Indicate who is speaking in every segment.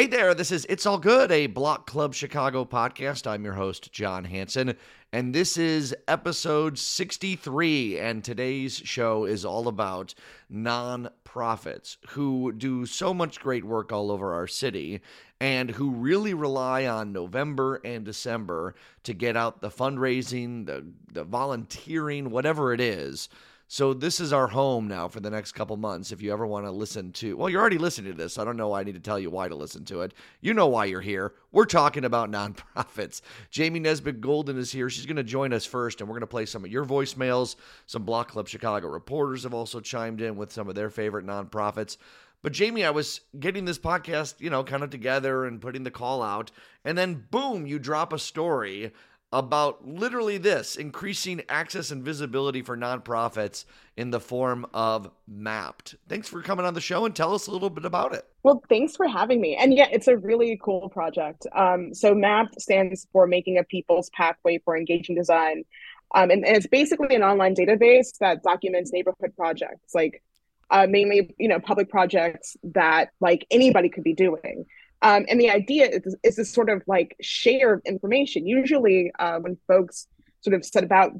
Speaker 1: Hey there, this is It's All Good, a Block Club Chicago podcast. I'm your host, Jon Hansen, and this is episode 63. And today's show is all about nonprofits who do so much great work all over our city and who really rely on November and December to get out the fundraising, the, the volunteering, whatever it is so this is our home now for the next couple months. If you ever want to listen to, well, you're already listening to this. So I don't know why I need to tell you why to listen to it. You know why you're here. We're talking about nonprofits. Jamie Nesbitt Golden is here. She's going to join us first, and we're going to play some of your voicemails. Some Block Club Chicago reporters have also chimed in with some of their favorite nonprofits. But Jamie, I was getting this podcast, you know, kind of together and putting the call out, and then boom, you drop a story about literally this increasing access and visibility for nonprofits in the form of Mapped. Thanks for coming on the show and tell us a little bit about it.
Speaker 2: Well, thanks for having me. And yeah, it's a really cool project. Um, so, Mapped stands for Making a People's Pathway for Engaging Design. Um, and, and, it's basically an online database that documents neighborhood projects, like uh, mainly, you know, public projects that like anybody could be doing. Um, and the idea is, is this sort of like share information. Usually, uh, when folks sort of set about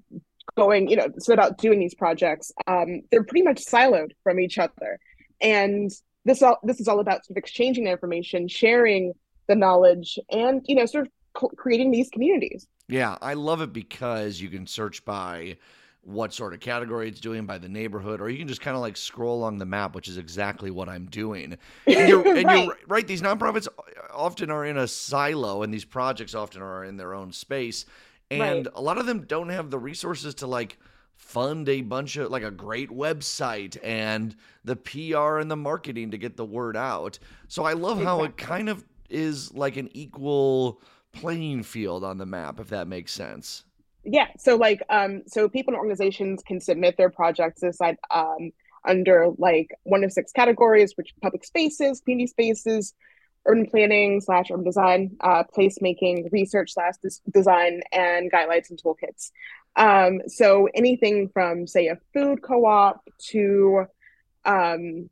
Speaker 2: going, you know, set about doing these projects, um, they're pretty much siloed from each other. And this all this is all about sort of exchanging information, sharing the knowledge, and you know, sort of creating these communities.
Speaker 1: Yeah, I love it because you can search by what sort of category it's doing by the neighborhood, or you can just kind of like scroll along the map, which is exactly what I'm doing. And you're, and right. you're right. These nonprofits often are in a silo, and these projects often are in their own space, and right. a lot of them don't have the resources to like fund a bunch of like a great website and the PR and the marketing to get the word out. So I love exactly. how it kind of is like an equal playing field on the map, if that makes sense
Speaker 2: yeah so like um so people and organizations can submit their projects aside um under like one of six categories which public spaces community spaces urban planning slash urban design uh placemaking research slash design and guidelines and toolkits. Um so anything from say a food co-op to um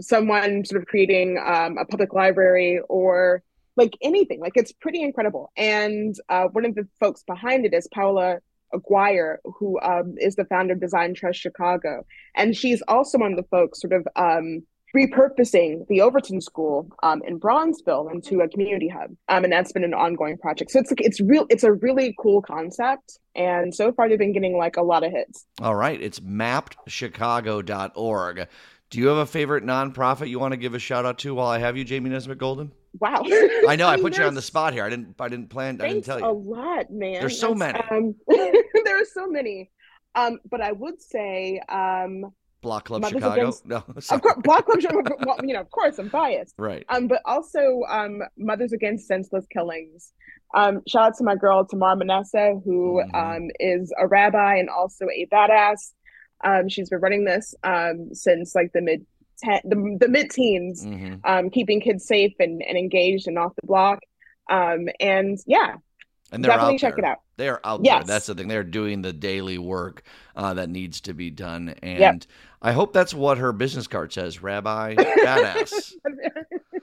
Speaker 2: someone sort of creating um, a public library or like anything. Like it's pretty incredible. And uh, one of the folks behind it is Paola Aguirre, who um, is the founder of Design Trust Chicago, and she's also one of the folks sort of um, repurposing the Overton School um, in Bronzeville into a community hub, um, and that's been an ongoing project. So it's like, it's real. It's a really cool concept, and so far they've been getting like a lot of hits.
Speaker 1: All right, it's mappedchicago.org. Do you have a favorite nonprofit you want to give a shout out to while I have you, Jamie Nesbitt Golden?
Speaker 2: Wow.
Speaker 1: I know I put you on the spot here. I didn't I didn't plan I didn't tell you.
Speaker 2: A lot, man.
Speaker 1: There's so
Speaker 2: many. Um, there are so many. Um, but I would say um
Speaker 1: Block Club Mothers Chicago.
Speaker 2: Against, no, of course, Block Club Chicago. Well, you know, of course, I'm biased.
Speaker 1: Right.
Speaker 2: Um, but also um, Mothers Against Senseless Killings. Um, shout out to my girl Tamar Manasseh, who mm-hmm. um is a rabbi and also a badass. Um, she's been running this um since like the mid ten, the, the mid teens, mm-hmm. um, keeping kids safe and, and engaged and off the block. Um, and yeah,
Speaker 1: and they're
Speaker 2: definitely
Speaker 1: out
Speaker 2: check it out.
Speaker 1: They are out
Speaker 2: yes.
Speaker 1: there. That's the thing. They're doing the daily work uh, that needs to be done. And yep. I hope that's what her business card says, Rabbi Badass.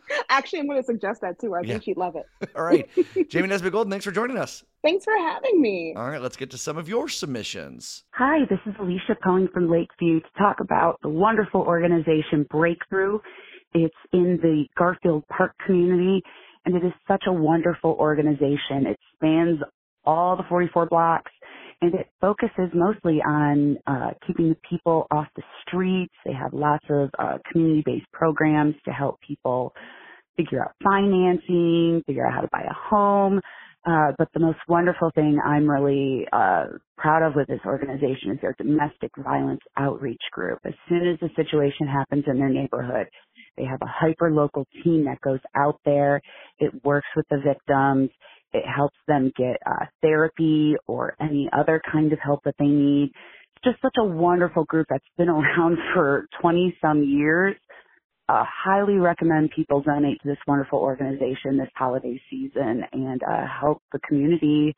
Speaker 2: Actually, I'm going to suggest that too. I yeah. think she'd love it.
Speaker 1: All right. Jamie Nesbitt Golden, thanks for joining us.
Speaker 2: Thanks for having me.
Speaker 1: All right, let's get to some of your submissions.
Speaker 3: Hi, this is Alicia calling from Lakeview to talk about the wonderful organization Breakthrough. It's in the Garfield Park community, and it is such a wonderful organization. It spans all the 44 blocks and it focuses mostly on uh, keeping people off the streets. They have lots of uh, community-based programs to help people figure out financing, figure out how to buy a home. Uh, but the most wonderful thing I'm really uh, proud of with this organization is their domestic violence outreach group. As soon as a situation happens in their neighborhood, they have a hyper local team that goes out there. It works with the victims. It helps them get uh, therapy or any other kind of help that they need. It's just such a wonderful group that's been around for 20 some years uh, highly recommend people donate to this wonderful organization this holiday season and uh, help the community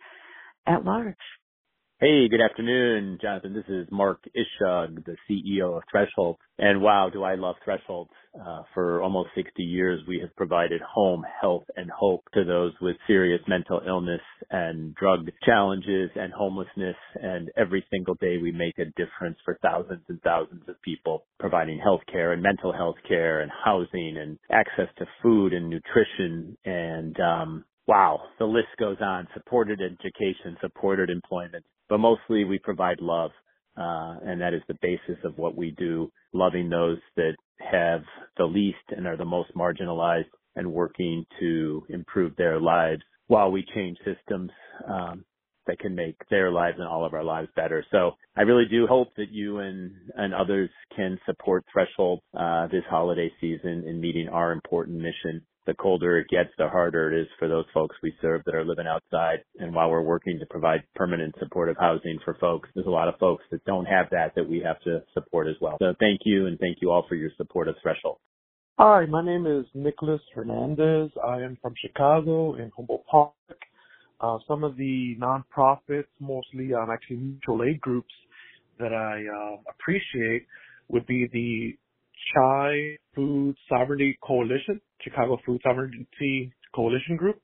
Speaker 3: at large.
Speaker 4: Hey, good afternoon, Jonathan. This is Mark Ishaug, the CEO of Threshold. And wow, do I love Threshold. Uh, for almost 60 years, we have provided home health and hope to those with serious mental illness and drug challenges and homelessness. And every single day we make a difference for thousands and thousands of people, providing health care and mental health care and housing and access to food and nutrition and um, wow, the list goes on. Supported education, supported employment, but mostly we provide love. Uh, and that is the basis of what we do, loving those that have the least and are the most marginalized and working to improve their lives while we change systems um, that can make their lives and all of our lives better. So I really do hope that you and, and others can support Threshold uh, this holiday season in meeting our important mission the colder it gets, the harder it is for those folks we serve that are living outside. And while we're working to provide permanent supportive housing for folks, there's a lot of folks that don't have that that we have to support as well. So thank you and thank you all for your support of Threshold.
Speaker 5: Hi, my name is Nicholas Hernandez. I am from Chicago in Humboldt Park. Uh, some of the nonprofits, mostly um, actually mutual aid groups that I uh, appreciate would be the Chai Food Sovereignty Coalition, Chicago Food Sovereignty Coalition Group,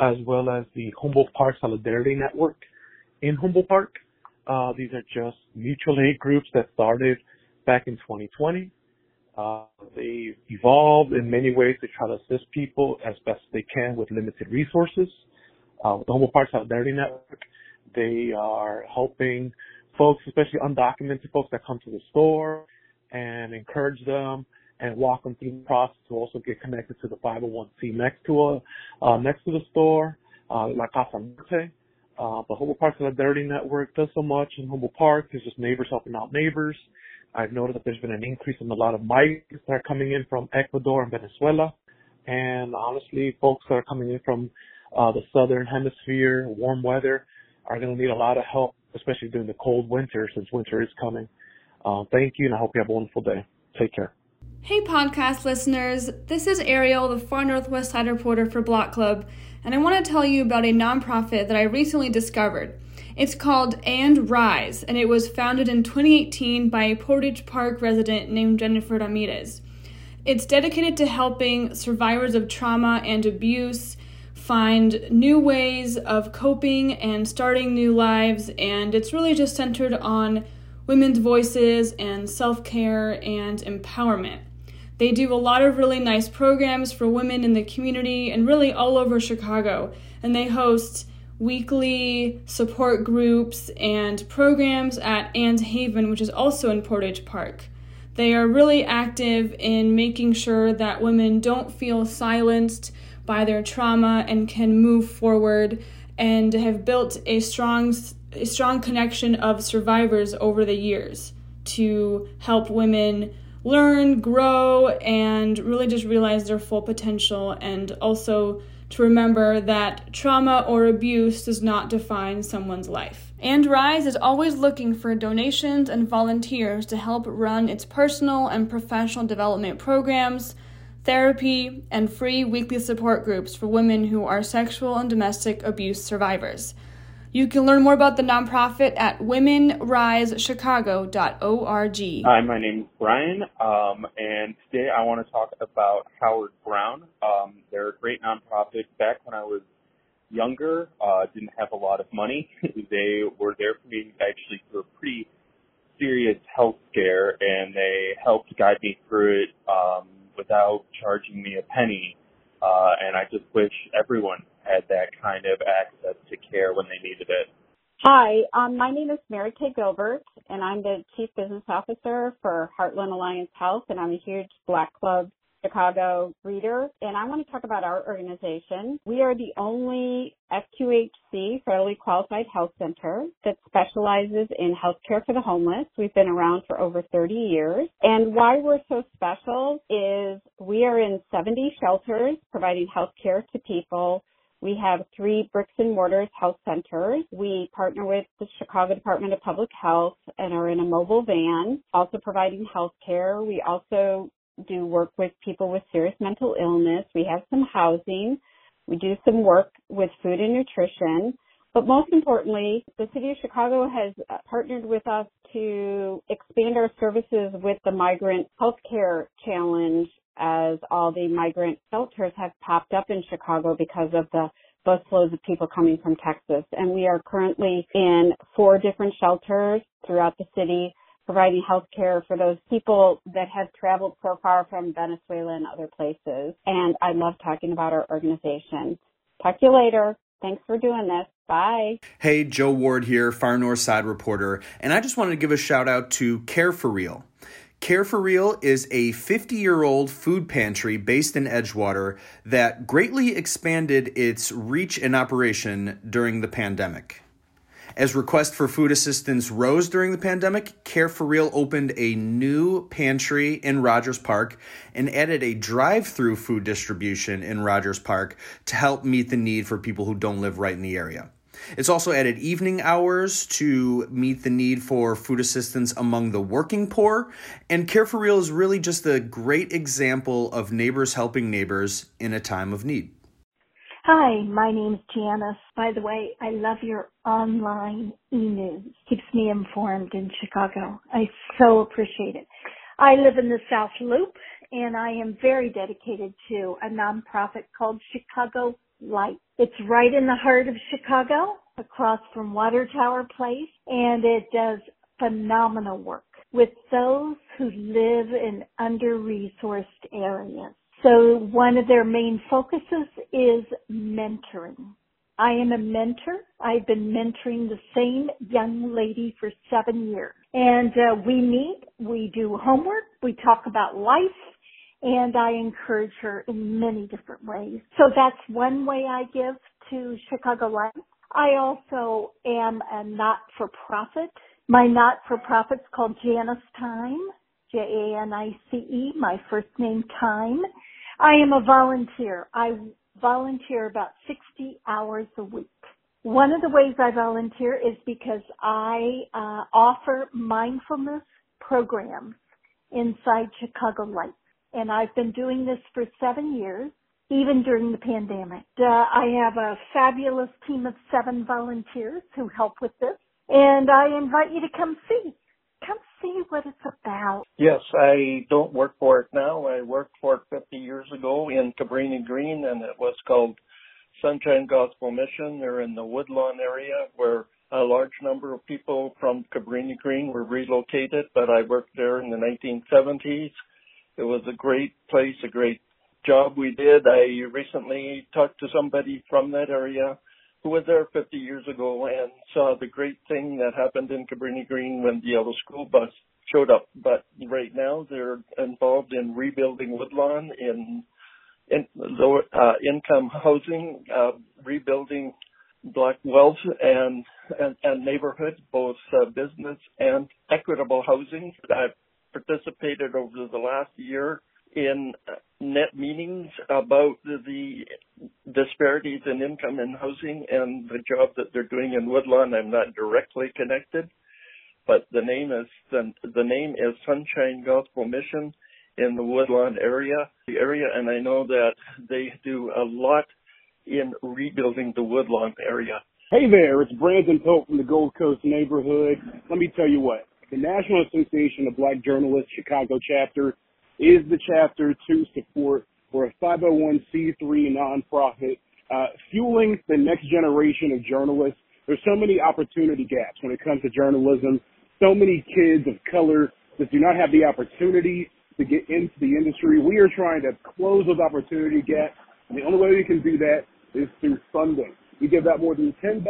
Speaker 5: as well as the Humboldt Park Solidarity Network in Humboldt Park. Uh, these are just mutual aid groups that started back in 2020. Uh, they evolved in many ways to try to assist people as best they can with limited resources. Uh, the Humboldt Park Solidarity Network, they are helping folks, especially undocumented folks that come to the store and encourage them and walk them through the process to also get connected to the 501c next to a, uh, next to the store, uh, La Casa Norte. Uh, the Humboldt Park Solidarity Network does so much in Humboldt Park. There's just neighbors helping out neighbors. I've noticed that there's been an increase in a lot of migrants that are coming in from Ecuador and Venezuela. And honestly, folks that are coming in from uh, the southern hemisphere, warm weather, are going to need a lot of help, especially during the cold winter since winter is coming. Uh, thank you, and I hope you have a wonderful day. Take care.
Speaker 6: Hey, podcast listeners. This is Ariel, the Far Northwest Side reporter for Block Club, and I want to tell you about a nonprofit that I recently discovered. It's called And Rise, and it was founded in 2018 by a Portage Park resident named Jennifer Ramirez. It's dedicated to helping survivors of trauma and abuse find new ways of coping and starting new lives, and it's really just centered on women's voices and self care and empowerment. They do a lot of really nice programs for women in the community and really all over Chicago. And they host weekly support groups and programs at Ann's Haven, which is also in Portage Park. They are really active in making sure that women don't feel silenced by their trauma and can move forward and have built a strong strong connection of survivors over the years to help women learn, grow, and really just realize their full potential, and also to remember that trauma or abuse does not define someone's life. And Rise is always looking for donations and volunteers to help run its personal and professional development programs, therapy, and free weekly support groups for women who are sexual and domestic abuse survivors. You can learn more about the nonprofit at womenrisechicago.org.
Speaker 7: Hi, my name is Brian, um, and today I want to talk about Howard Brown. Um, they're a great nonprofit. Back when I was younger, uh, didn't have a lot of money. they were there for me actually through a pretty serious health scare, and they helped guide me through it um, without charging me a penny. Uh, and I just wish everyone had that kind of access to care when they needed it.
Speaker 8: Hi, um, my name is Mary Kay Gilbert, and I'm the Chief Business Officer for Heartland Alliance Health, and I'm a huge Block Club Chicago reader, and I want to talk about our organization. We are the only FQHC, federally qualified health center, that specializes in healthcare for the homeless. We've been around for over 30 years. And why we're so special is we are in 70 shelters providing healthcare to people we have three bricks and mortars health centers. We partner with the Chicago Department of Public Health and are in a mobile van, also providing health care. We also do work with people with serious mental illness. We have some housing. We do some work with food and nutrition. But most importantly, the City of Chicago has uh, partnered with us to expand our services with the Migrant Healthcare Challenge as all the migrant shelters have popped up in Chicago because of the busloads of people coming from Texas. And we are currently in four different shelters throughout the city providing health care for those people that have traveled so far from Venezuela and other places. And I love talking about our organization. Talk to you later. Thanks for doing this. Bye.
Speaker 9: Hey, Joe Ward here, Far North Side reporter, and I just wanted to give a shout out to Care for Real. Care for Real is a 50 year old food pantry based in Edgewater that greatly expanded its reach and operation during the pandemic. As requests for food assistance rose during the pandemic, Care for Real opened a new pantry in Rogers Park and added a drive through food distribution in Rogers Park to help meet the need for people who don't live right in the area. It's also added evening hours to meet the need for food assistance among the working poor. And Care for Real is really just a great example of neighbors helping neighbors in a time of need.
Speaker 10: Hi, my name's Janice. By the way, I love your online e-news. Keeps me informed in Chicago. I so appreciate it. I live in the South Loop and I am very dedicated to a nonprofit called Chicago Light. It's right in the heart of Chicago, across from Water Tower Place, and it does phenomenal work with those who live in under-resourced areas. So one of their main focuses is mentoring. I am a mentor. I've been mentoring the same young lady for seven years. And uh, we meet, we do homework, we talk about life, and I encourage her in many different ways. So that's one way I give to Chicago Light. I also am a not-for-profit. My not-for-profit's called Janice Time, J-A-N-I-C-E, my first name Time. I am a volunteer. I volunteer about 60 hours a week. One of the ways I volunteer is because I uh, offer mindfulness programs inside Chicago Light and I've been doing this for seven years, even during the pandemic. Uh, I have a fabulous team of seven volunteers who help with this, and I invite you to come see. Come see what it's about.
Speaker 11: Yes, I don't work for it now. I worked for it 50 years ago in Cabrini Green, and it was called Sunshine Gospel Mission. They're in the Woodlawn area where a large number of people from Cabrini Green were relocated, but I worked there in the 1970s it was a great place, a great job we did. I recently talked to somebody from that area who was there 50 years ago and saw the great thing that happened in Cabrini Green when the yellow school bus showed up. But right now they're involved in rebuilding Woodlawn in in lower uh, income housing, uh, rebuilding black wealth and, and, and neighborhoods, both uh, business and equitable housing. I've participated over the last year in net meetings about the disparities in income and housing and the job that they're doing in Woodlawn. I'm not directly connected, but the name is the, the name is Sunshine Gospel Mission in the Woodlawn area, the area, and I know that they do a lot in rebuilding the Woodlawn area.
Speaker 12: Hey there, it's Brandon Pope from the Gold Coast neighborhood. Let me tell you what, the National Association of Black Journalists Chicago chapter is the chapter to support for a 501c3 nonprofit uh, fueling the next generation of journalists. There's so many opportunity gaps when it comes to journalism. So many kids of color that do not have the opportunity to get into the industry. We are trying to close those opportunity gaps. And the only way we can do that is through funding. We give out more than $10,000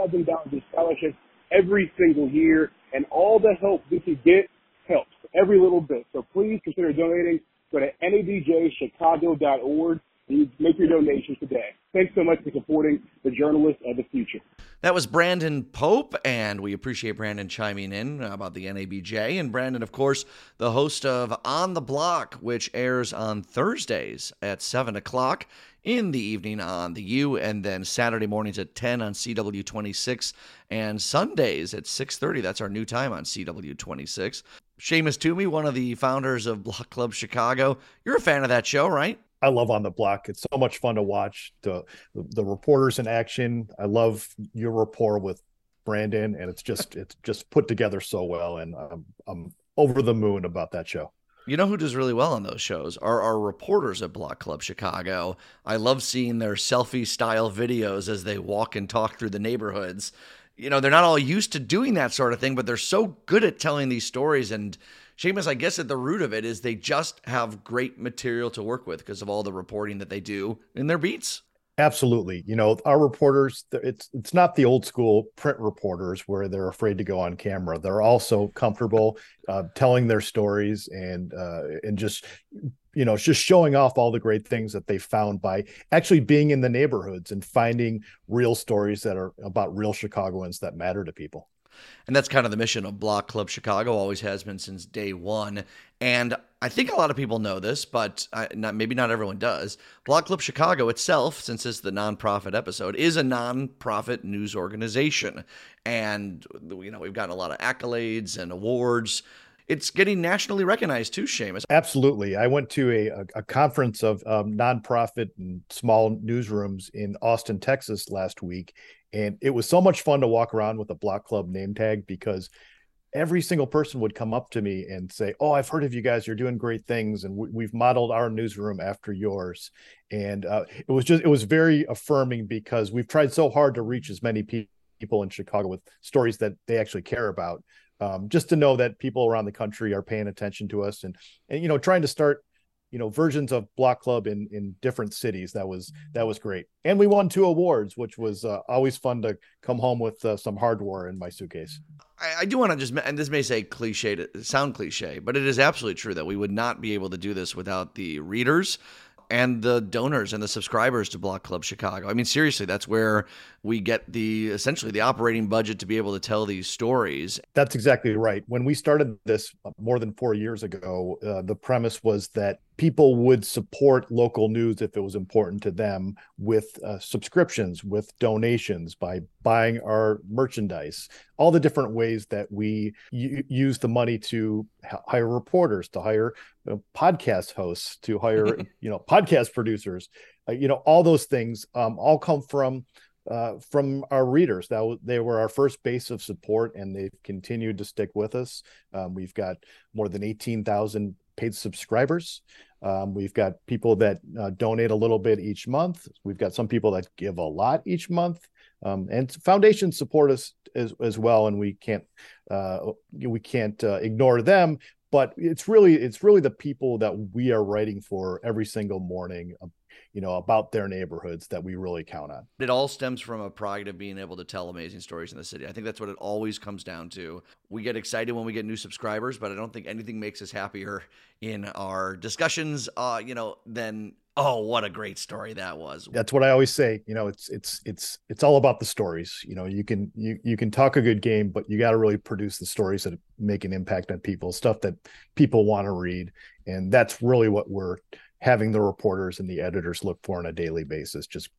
Speaker 12: in scholarships every single year and all the help we can get helps every little bit. So please consider donating. Go to nabjchicago.org and make your donations today. Thanks so much for supporting the journalists of the future.
Speaker 1: That was Brandon Pope, and we appreciate Brandon chiming in about the NABJ. And Brandon, of course, the host of On the Block, which airs on Thursdays at 7 o'clock in the evening on the U, and then Saturday mornings at 10 on CW26, and Sundays at 6:30. That's our new time on CW26. Shamus Toomey, one of the founders of Block Club Chicago. You're a fan of that show, right?
Speaker 13: I love on the block. It's so much fun to watch the the reporters in action. I love your rapport with Brandon, and it's just it's just put together so well, and I'm, I'm over the moon about that show.
Speaker 1: You know who does really well on those shows are our reporters at Block Club Chicago. I love seeing their selfie style videos as they walk and talk through the neighborhoods. You know, they're not all used to doing that sort of thing, but they're so good at telling these stories. And Shamus, I guess at the root of it is they just have great material to work with because of all the reporting that they do in their beats.
Speaker 13: Absolutely. You know, our reporters, it's it's not the old school print reporters where they're afraid to go on camera. They're also comfortable uh, telling their stories and uh, and just you know just showing off all the great things that they found by actually being in the neighborhoods and finding real stories that are about real Chicagoans that matter to people.
Speaker 1: And that's kind of the mission of Block Club Chicago, always has been since day one. And I think a lot of people know this, but I, not, maybe not everyone does. Block Club Chicago itself, since it's the nonprofit episode, is a nonprofit news organization. And, you know, we've gotten a lot of accolades and awards it's getting nationally recognized too, Shamus.
Speaker 13: Absolutely. I went to a, a, conference of um, nonprofit and small newsrooms in Austin, Texas last week. And it was so much fun to walk around with a block club name tag because every single person would come up to me and say, "Oh, I've heard of you guys. You're doing great things, and we, have modeled our newsroom after yours." And uh, it was just it was very affirming because we've tried so hard to reach as many people in Chicago with stories that they actually care about um, just to know that people around the country are paying attention to us and and you know trying to start you know versions of block club in in different cities. That was that was great. And we won two awards which was uh, always fun to come home with uh, some hardware in my suitcase.
Speaker 1: I, I do want to just and this may say cliche to sound cliche but it is absolutely true that we would not be able to do this without the readers and the donors and the subscribers to Block Club Chicago. I mean, seriously, that's where we get the essentially the operating budget to be able to tell these stories.
Speaker 13: That's exactly right. When we started this more than four years ago, uh, the premise was that people would support local news if it was important to them with uh, subscriptions, with donations, by buying our merchandise, all the different ways that we use the money to h- hire reporters, to hire uh, podcast hosts, to hire you know podcast producers, uh, you know all those things um, all come from. Uh, from our readers. That they were our first base of support, and they've continued to stick with us. Um, we've got more than eighteen thousand paid subscribers. Um, we've got people that uh, donate a little bit each month. We've got some people that give a lot each month, um, and foundations support us as, as well. And we can't uh, we can't uh, ignore them. But it's really it's really the people that we are writing for every single morning you know about their neighborhoods that we really count on.
Speaker 1: It all stems from a pride of being able to tell amazing stories in the city. I think that's what it always comes down to. We get excited when we get new subscribers but i don't think anything makes us happier in our discussions uh you know than oh what a great story that was.
Speaker 13: That's what i always say you know it's it's it's it's all about the stories. You know you can you you can talk a good game but you got to really produce the stories that make an impact on people stuff that people want to read. And that's really what we're having the reporters and the editors look for on a daily basis. Just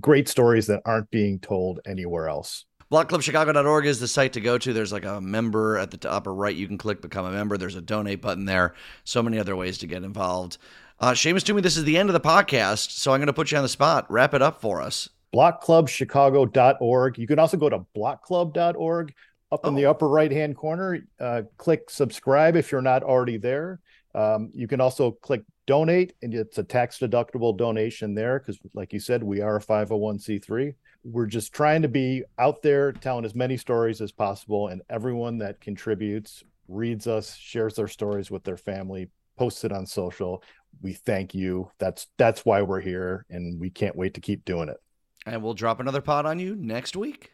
Speaker 13: great stories that aren't being told anywhere else.
Speaker 1: BlockClubChicago.org is the site to go to. There's like a member at the upper right. You can click become a member. There's a donate button there. So many other ways to get involved. Uh, Shamus Toomey, this is the end of the podcast, so I'm going to put you on the spot. Wrap it up for us.
Speaker 13: BlockClubChicago.org. You can also go to blockclub.org up oh. in the oh. upper right hand corner. Uh, click subscribe if you're not already there. Um, you can also click donate, and it's a tax deductible donation there because, like you said, we are a 501c3. We're just trying to be out there telling as many stories as possible, and everyone that contributes, reads us, shares their stories with their family, posts it on social. We thank you. That's that's why we're here, and we can't wait to keep doing it.
Speaker 1: And we'll drop another pod on you next week.